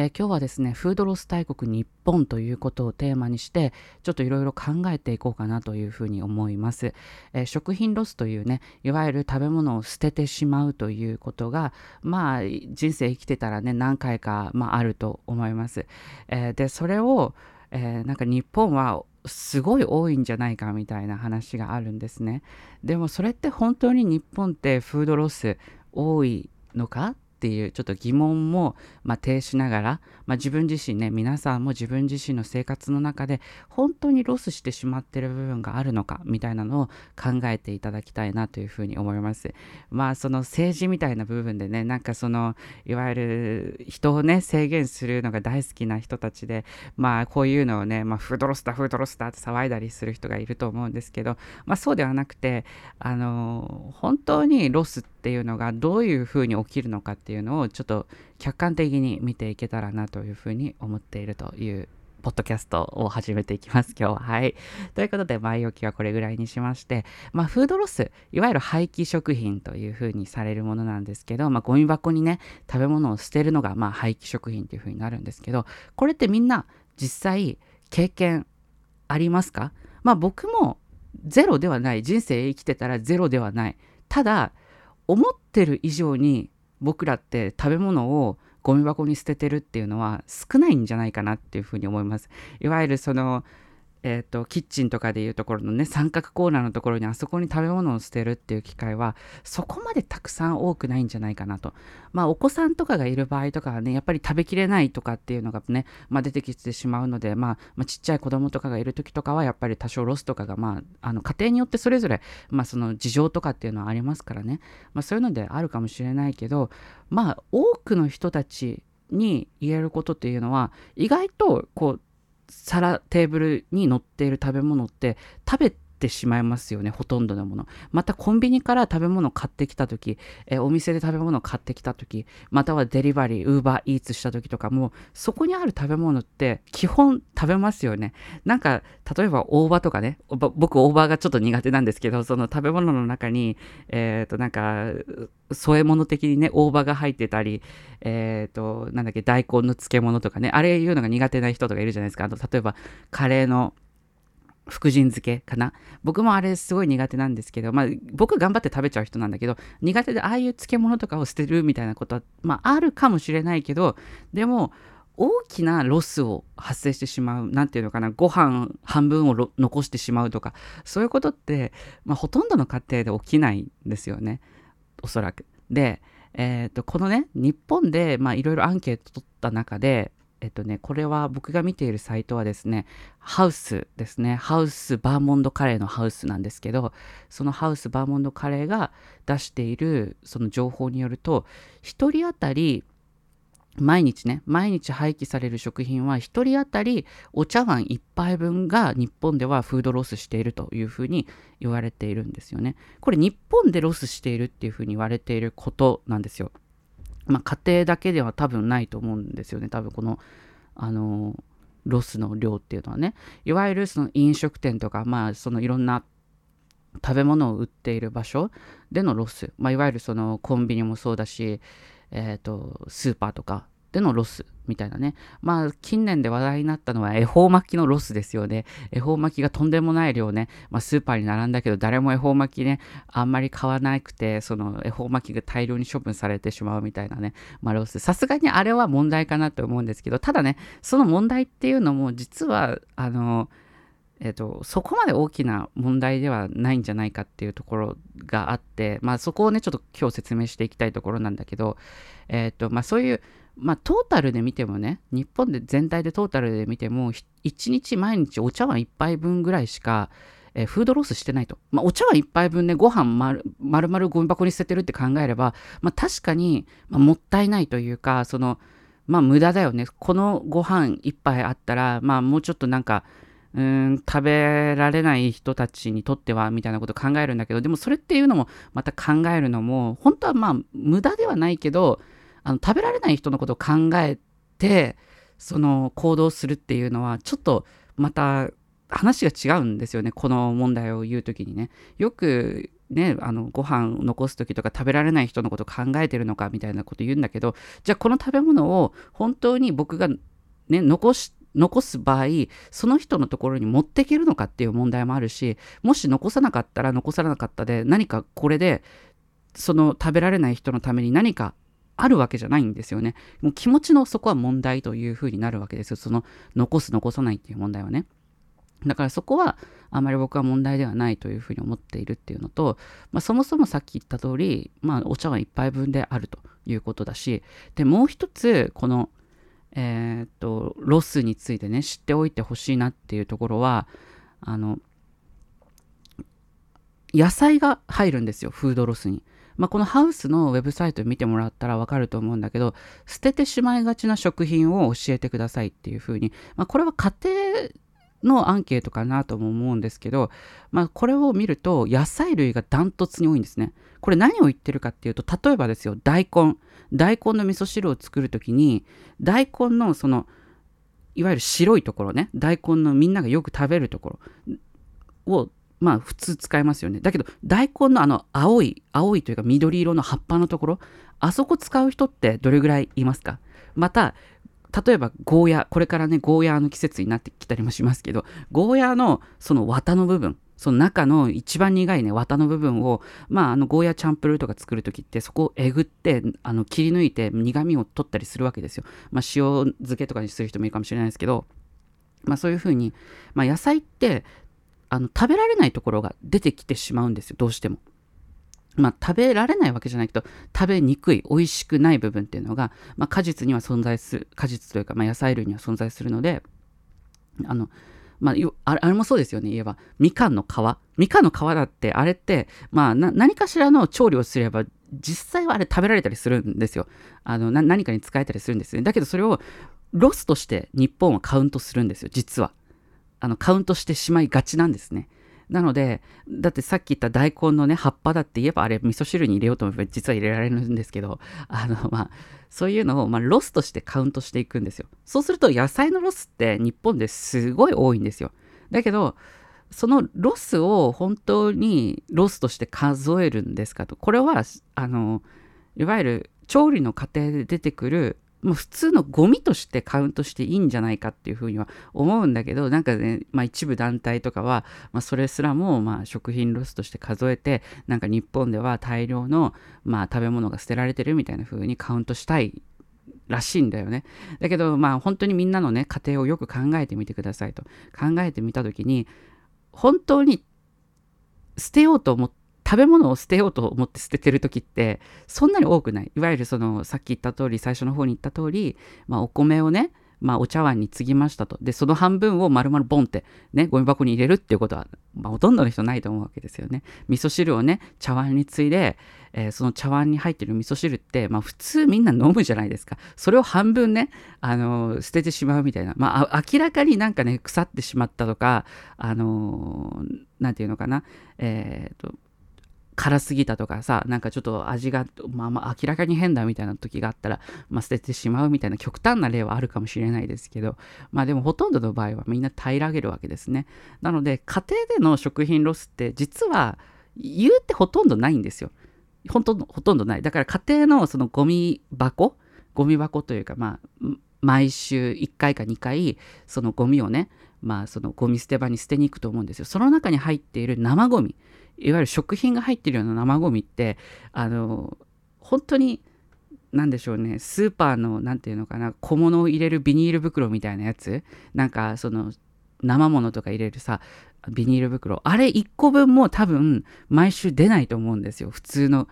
えー、今日はですね、フードロス大国日本ということをテーマにして、ちょっといろいろ考えていこうかなというふうに思います、えー、食品ロスというね、いわゆる食べ物を捨ててしまうということが、まあ、人生生きてたらね、何回か、まあ、あると思います。えー、で、それを、えなんか日本はすごい多いんじゃないかみたいな話があるんですね。でもそれって本当に日本ってフードロス多いのか？っていうちょっと疑問も、まあ、呈しながら、まあ、自分自身ね皆さんも自分自身の生活の中で本当にロスしてしまってる部分があるのかみたいなのを考えていただきたいなというふうに思います。まあその政治みたいな部分でねなんかそのいわゆる人をね制限するのが大好きな人たちでまあこういうのをね、まあ、フードロスだフードロスだって騒いだりする人がいると思うんですけど、まあ、そうではなくてあの本当にロスってっていうのがどういうふうに起きるのかってっていうのをちょっと客観的に見ていけたらなというふうに思っているというポッドキャストを始めていきます、今日は。はい。ということで、前置きはこれぐらいにしまして、まあ、フードロス、いわゆる廃棄食品というふうにされるものなんですけど、まあ、ゴミ箱にね、食べ物を捨てるのが、まあ、廃棄食品というふうになるんですけど、これってみんな実際経験ありますか？まあ、僕もゼロではない。人生生きてたらゼロではない。ただ、思ってる以上に僕らって食べ物をゴミ箱に捨ててるっていうのは少ないんじゃないかなっていうふうに思います。いわゆるそのえーと、キッチンとかでいうところのね三角コーナーのところにあそこに食べ物を捨てるっていう機会はそこまでたくさん多くないんじゃないかなと。まあお子さんとかがいる場合とかはねやっぱり食べきれないとかっていうのがね、まあ、出てきてしまうので、まあ、まあ、ちっちゃい子供とかがいる時とかはやっぱり多少ロスとかがまああの家庭によってそれぞれ、まあ、その事情とかっていうのはありますからね、まあ、そういうのであるかもしれないけどまあ多くの人たちに言えることっていうのは意外とこう皿テーブルに乗っている食べ物って食べてしまいますよねほとんどのもの。またコンビニから食べ物買ってきた時、えお店で食べ物を買ってきた時またはデリバリーウーバーイーツした時とかもそこにある食べ物って基本食べますよね。なんか例えば大葉とかね僕大葉がちょっと苦手なんですけどその食べ物の中にえっ、ー、となんか添え物的にね大葉が入ってたりえっ、ー、となんだっけ大根の漬物とかねあれいうのが苦手な人とかいるじゃないですか。あと例えばカレーの福神漬けかな僕もあれすごい苦手なんですけど、まあ、僕頑張って食べちゃう人なんだけど苦手でああいう漬物とかを捨てるみたいなことは、まあ、あるかもしれないけどでも大きなロスを発生してしまう何ていうのかなご飯半分を残してしまうとかそういうことって、まあ、ほとんどの家庭で起きないんですよねおそらく。で、えー、とこのね日本でいろいろアンケート取った中でえっとね、これは僕が見ているサイトはですね、ハウスですね、ハウスバーモンドカレーのハウスなんですけど、そのハウスバーモンドカレーが出しているその情報によると、1人当たり毎日ね、毎日廃棄される食品は1人当たりお茶碗1杯分が日本ではフードロスしているというふうに言われているんですよね。これ日本でロスしているっていうふうに言われていることなんですよ。まあ、家庭だけでは多分ないと思うんですよね。多分このあのロスの量っていうのはね。いわゆるその飲食店とかまあそのいろんな食べ物を売っている場所でのロス、まあ、いわゆるそのコンビニもそうだし、えーとスーパーとかでのロスみたいなね。まあ、近年で話題になったのは恵方巻きのロスですよね。恵方巻きがとんでもない量ね、まあ、スーパーに並んだけど、誰も恵方巻きね、あんまり買わなくて、その恵方巻きが大量に処分されてしまうみたいなね、まあ、ロス。さすがにあれは問題かなと思うんですけど、ただね、その問題っていうのも、実は、あの、えーと、そこまで大きな問題ではないんじゃないかっていうところがあって、まあ、そこをねちょっと今日説明していきたいところなんだけど、えーとまあ、そういうまあ、トータルで見てもね、日本で全体でトータルで見ても、1日毎日お茶碗1杯分ぐらいしか、えー、フードロスしてないと。まあ、お茶碗1杯分ね、ご飯丸々ゴミ箱に捨ててるって考えれば、まあ、確かに、まあ、もったいないというか、その、まあ、無駄だよね。このご飯1杯あったら、まあ、もうちょっとなんか、うん食べられない人たちにとってはみたいなこと考えるんだけどでもそれっていうのもまた考えるのも本当はまあ無駄ではないけどあの食べられない人のことを考えてその行動するっていうのはちょっとまた話が違うんですよね。この問題を言う時にね。よくね、あのご飯残す時とか食べられない人のこと考えてるのかみたいなこと言うんだけどじゃあこの食べ物を本当に僕が、ね、残し残す場合その人のところに持っていけるのかっていう問題もあるしもし残さなかったら残さなかったで何かこれでその食べられない人のために何かあるわけじゃないんですよね。もう気持ちのそこは問題というふうになるわけですよ。その残す残さないっていう問題はね。だからそこはあまり僕は問題ではないというふうに思っているっていうのと、まあ、そもそもさっき言った通り、まあ、お茶碗一杯分であるということだしでもう一つこの、えー、っとロスについてね知っておいてほしいなっていうところはあの野菜が入るんですよフードロスに。まあ、このハウスのウェブサイト見てもらったらわかると思うんだけど捨ててしまいがちな食品を教えてくださいっていうふうに、まあ、これは家庭のアンケートかなとも思うんですけど、まあ、これを見ると野菜類がダントツに多いんですね。これ何を言ってるかっていうと例えばですよ大根大根の味噌汁を作る時に大根のそのいわゆる白いところね大根のみんながよく食べるところをまあ普通使いますよね。だけど大根のあの青い青いというか緑色の葉っぱのところあそこ使う人ってどれぐらいいますか？また例えばゴーヤこれからねゴーヤーの季節になってきたりもしますけどゴーヤーのその綿の部分その中の一番苦いね綿の部分をまああのゴーヤーチャンプルーとか作る時ってそこをえぐってあの切り抜いて苦味を取ったりするわけですよ。まあ塩漬けとかにする人もいるかもしれないですけどまあそういうふうに、まあ、野菜ってあの食べられないところが出てきてしまうんですよ。どうしても。まあ、食べられないわけじゃないけど食べにくい美味しくない部分っていうのが、まあ、果実には存在する果実というか、まあ、野菜類には存在するのであの、まあ、あれもそうですよね言えば。みかんの皮。みかんの皮だってあれって、まあ、何かしらの調理をすれば実際はあれ食べられたりするんですよ。あの何かに使えたりするんですね。だけどそれをロスとして日本はカウントするんですよ実は。あのカウントしてしまいがちなんですねなので、だってさっき言った大根のね、葉っぱだって言えばあれ味噌汁に入れようと思えば実は入れられるんですけど、あの、まあ、そういうのを、まあ、ロスとしてカウントしていくんですよ。そうすると野菜のロスって日本ですごい多いんですよ。だけど、そのロスを本当にロスとして数えるんですかと。これは、あの、いわゆる調理の過程で出てくるもう普通のゴミとしてカウントしていいんじゃないかっていうふうには思うんだけどなんかね、まあ、一部団体とかは、まあ、それすらもまあ食品ロスとして数えてなんか日本では大量のまあ食べ物が捨てられてるみたいな風にカウントしたいらしいんだよね。だけどまあ本当にみんなのね家庭をよく考えてみてくださいと考えてみた時に本当に捨てようと思って食べ物を捨てようと思って捨ててる時ってそんなに多くないいわゆるそのさっき言った通り最初の方に言った通り、まあ、お米をねまあ、お茶碗に継ぎましたと。で、その半分を丸々ボンって、ね、ゴミ箱に入れるっていうことは、まあ、ほとんどの人ないと思うわけですよね。味噌汁をね、茶碗に継いで、えー、その茶碗に入ってる味噌汁って、まあ、普通みんな飲むじゃないですか。それを半分ね、あのー、捨ててしまうみたいな。まあ、明らかになんかね、腐ってしまったとか、あのー、ていうのかな、えっ、と、辛すぎたとかさなんかちょっと味が、まあ、まあ明らかに変だみたいな時があったら、まあ、捨ててしまうみたいな極端な例はあるかもしれないですけどまあでもほとんどの場合はみんな平らげるわけですね。なので家庭での食品ロスって実は言うてほとんどないんですよ。ほとんどほとんどない。だから家庭のそのゴミ箱ゴミ箱というかまあ毎週1回か2回そのゴミをねまあそのゴミ捨て場に捨てに行くと思うんですよ。その中に入っている生ゴミ。いわゆる食品が入ってるような生ゴミってあの本当に何でしょうねスーパーの何て言うのかな小物を入れるビニール袋みたいなやつなんかその生物とか入れるさビニール袋あれ1個分も多分毎週出ないと思うんですよ。普通の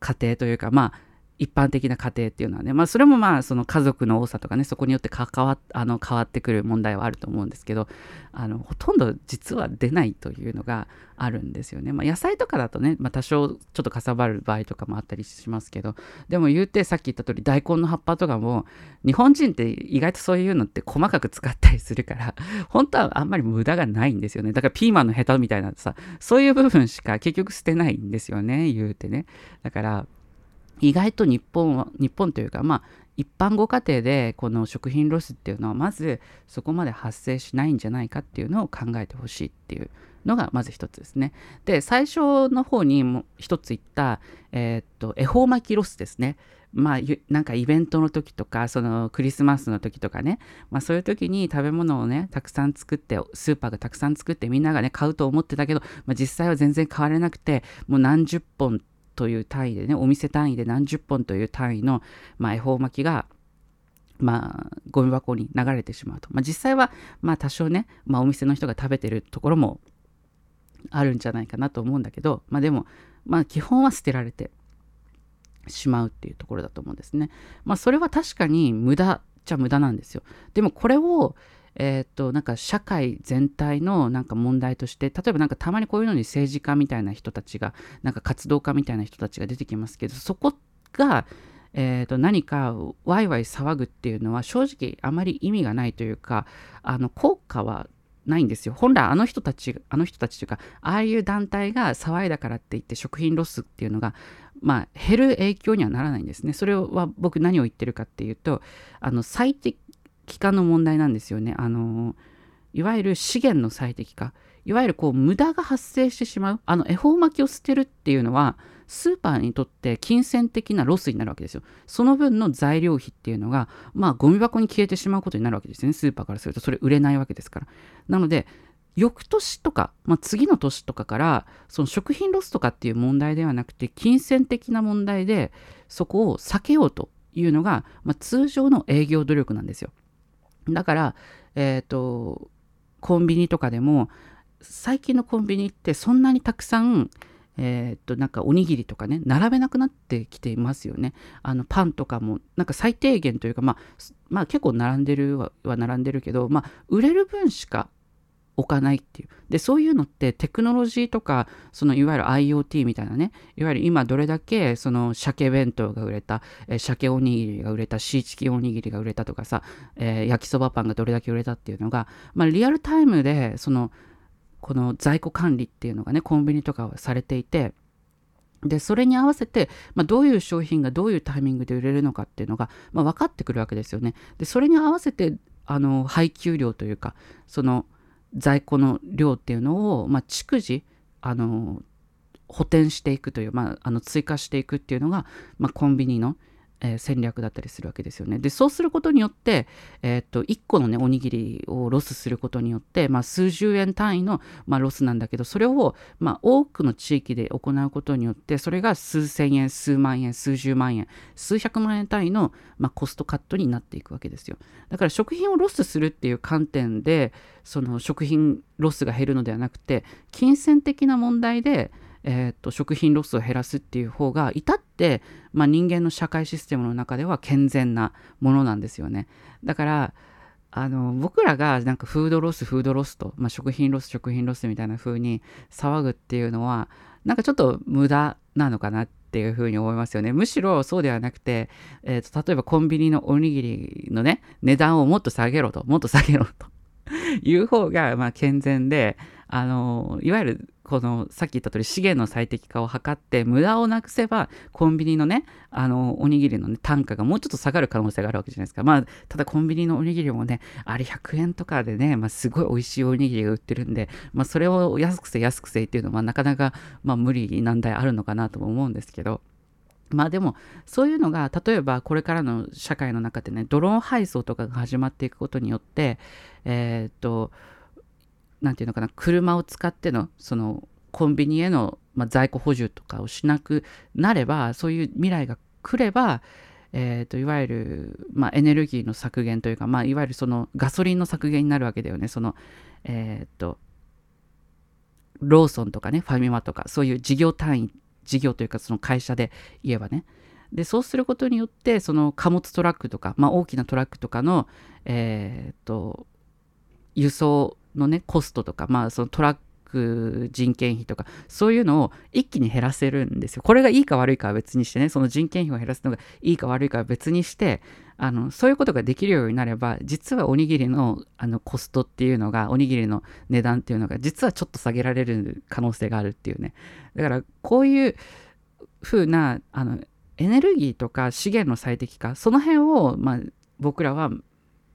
家庭というかまあ一般的な家庭っていうのはね、まあ、それもまあその家族の多さとかねそこによって関わあの変わってくる問題はあると思うんですけどあのほとんど実は出ないというのがあるんですよね、まあ、野菜とかだとね、まあ、多少ちょっとかさばる場合とかもあったりしますけどでも言うてさっき言った通り大根の葉っぱとかも日本人って意外とそういうのって細かく使ったりするから本当はあんまり無駄がないんですよね。だからピーマンのヘタみたいなさそういう部分しか結局捨てないんですよね言うてね。だから意外と日本は日本というかまあ一般ご家庭でこの食品ロスっていうのはまずそこまで発生しないんじゃないかっていうのを考えてほしいっていうのがまず一つですね。で最初の方にも一つ言った、えー、っと恵方巻きロスですね。まあ、なんかイベントの時とかそのクリスマスの時とかね、まあ、そういう時に食べ物をねたくさん作ってスーパーがたくさん作ってみんながね買うと思ってたけど、まあ、実際は全然買われなくてもう何十本という単位でねお店単位で何十本という単位の、ま、恵方巻きがまあ、ゴミ箱に流れてしまうと。まあ、実際は、まあ、多少ね、まあ、お店の人が食べてるところもあるんじゃないかなと思うんだけど、まあ、でも、まあ、基本は捨てられてしまうっていうところだと思うんですね。まあ、それは確かに無駄じゃ無駄なんですよ。でもこれをえー、となんか社会全体のなんか問題として例えばなんかたまにこういうのに政治家みたいな人たちがなんか活動家みたいな人たちが出てきますけどそこが、えー、と何かワイワイ騒ぐっていうのは正直あまり意味がないというかあの効果はないんですよ。本来あの人たち、あの人たちというか、ああいう団体が騒いだからって言って食品ロスっていうのが、まあ、減る影響にはならないんですね。それは僕何を言ってるかっていうと、あの最適化の問題なんですよね。あのいわゆる資源の最適化。いわゆるこう無駄が発生してしまう。あの恵方巻きを捨てるっていうのは、スーパーにとって金銭的なロスになるわけですよ。その分の材料費っていうのが、まあ、ゴミ箱に消えてしまうことになるわけですね。スーパーからすると、それ売れないわけですから。なので、翌年とか、まあ、次の年とかからその食品ロスとかっていう問題ではなくて金銭的な問題でそこを避けようというのが、まあ、通常の営業努力なんですよだから、え、ー、とコンビニとかでも最近のコンビニってそんなにたくさんえー、となんかおにぎりとかね並べなくなってきていますよね。あのパンとかもなんか最低限というかまあ、まあ、結構並んでるは並んでるけどまあ売れる分しか置かないっていうでそういうのってテクノロジーとかそのいわゆる IoT みたいなねいわゆる今どれだけその鮭弁当が売れた、えー、鮭おにぎりが売れたシーチキンおにぎりが売れたとかさ、えー、焼きそばパンがどれだけ売れたっていうのが、まあ、リアルタイムでそのこの在庫管理っていうのがねコンビニとかはされていてでそれに合わせて、まあ、どういう商品がどういうタイミングで売れるのかっていうのが、まあ、分かってくるわけですよね。でそれに合わせてあの配給量というかその在庫の量っていうのを、まあ、逐次あの補填していくという、まあ、あの追加していくっていうのが、まあ、コンビニの、えー、戦略だったりするわけですよね。でそうすることによって、えー、っと1個のねおにぎりをロスすることによって、まあ、数十円単位の、まあ、ロスなんだけどそれを、まあ、多くの地域で行うことによってそれが数千円数万円数十万円数百万円単位の、まあ、コストカットになっていくわけですよ。だから食品をロスするっていう観点でその食品ロスが減るのではなくて金銭的な問題でえーと、食品ロスを減らすっていう方が至って、まあ、人間の社会システムの中では健全なものなんですよね。だからあの僕らがなんかフードロスフードロスと、まあ、食品ロス食品ロスみたいな風に騒ぐっていうのはなんかちょっと無駄なのかなっていうふうに思いますよね。むしろそうではなくて、えーと例えばコンビニのおにぎりのね値段をもっと下げろともっと下げろという方がまあ健全であのいわゆるこのさっき言った通り資源の最適化を図って無駄をなくせばコンビニのねあのおにぎりの、ね、単価がもうちょっと下がる可能性があるわけじゃないですか。まあただコンビニのおにぎりもねあれ100円とかでね、まあ、すごい美味しいおにぎりが売ってるんで、まあ、それを安くせ安くせっていうのはなかなか、まあ、無理難題あるのかなとも思うんですけど。まあでもそういうのが例えばこれからの社会の中でねドローン配送とかが始まっていくことによってえー、っと何て言うのかな車を使ってのそのコンビニへの、まあ、在庫補充とかをしなくなればそういう未来が来れば、えーと、いわゆる、まあ、エネルギーの削減というか、まあ、いわゆるそのガソリンの削減になるわけだよね。そのえっ、とローソンとかねファミマとかそういう事業単位事業というかその会社で言えばね。でそうすることによってその貨物トラックとか、まあ、大きなトラックとかの、えーと輸送のねコストとか、まあ、そのトラック人件費とかそういうのを一気に減らせるんですよ。これがいいか悪いかは別にしてねその人件費を減らすのがいいか悪いかは別にしてあのそういうことができるようになれば実はおにぎりのあのコストっていうのがおにぎりの値段っていうのが実はちょっと下げられる可能性があるっていうねだからこういう風なあのエネルギーとか資源の最適化その辺を、まあ、僕らは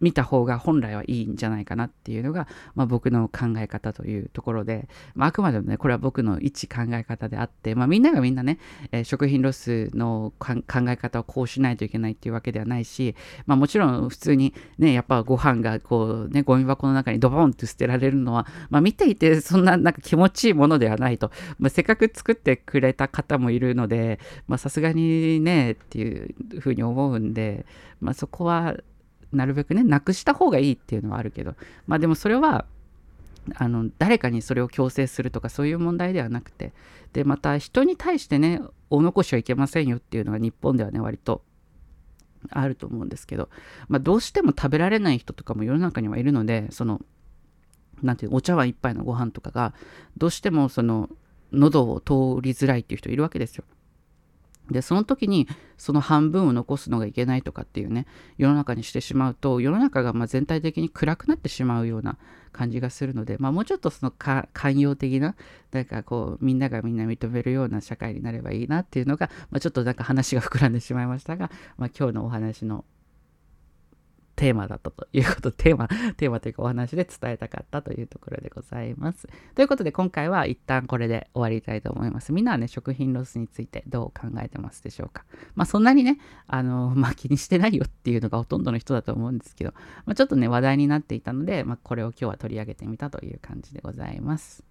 見た方が本来はいいんじゃないかなっていうのが、まあ、僕の考え方というところで、まあ、あくまでもねこれは僕の一考え方であって、まあ、みんながみんなね、えー、食品ロスの考え方をこうしないといけないっていうわけではないし、まあ、もちろん普通にねやっぱご飯がこうねゴミ箱の中にドボンって捨てられるのは、まあ、見ていてそんななんか気持ちいいものではないと、まあ、せっかく作ってくれた方もいるのでさすがにねっていうふうに思うんで、まあ、そこはなるべくねなくした方がいいっていうのはあるけどまあでもそれはあの誰かにそれを強制するとかそういう問題ではなくてでまた人に対してねお残しはいけませんよっていうのが日本ではね割とあると思うんですけど、まあ、どうしても食べられない人とかも世の中にはいるのでそのなんていうお茶碗一杯のご飯とかがどうしてもその喉を通りづらいっていう人いるわけですよ。でその時にその半分を残すのがいけないとかっていうね世の中にしてしまうと世の中がま全体的に暗くなってしまうような感じがするので、まあ、もうちょっとその寛容的ななんかこうみんながみんな認めるような社会になればいいなっていうのが、まあ、ちょっとなんか話が膨らんでしまいましたが、まあ、今日のお話のテーマだったということ、テーマ、テーマというかお話で伝えたかったというところでございます。ということで今回は一旦これで終わりたいと思います。みんなはね、食品ロスについてどう考えてますでしょうか。まあそんなにね、あの、まあ気にしてないよっていうのがほとんどの人だと思うんですけど、まあ、ちょっとね、話題になっていたので、まあこれを今日は取り上げてみたという感じでございます。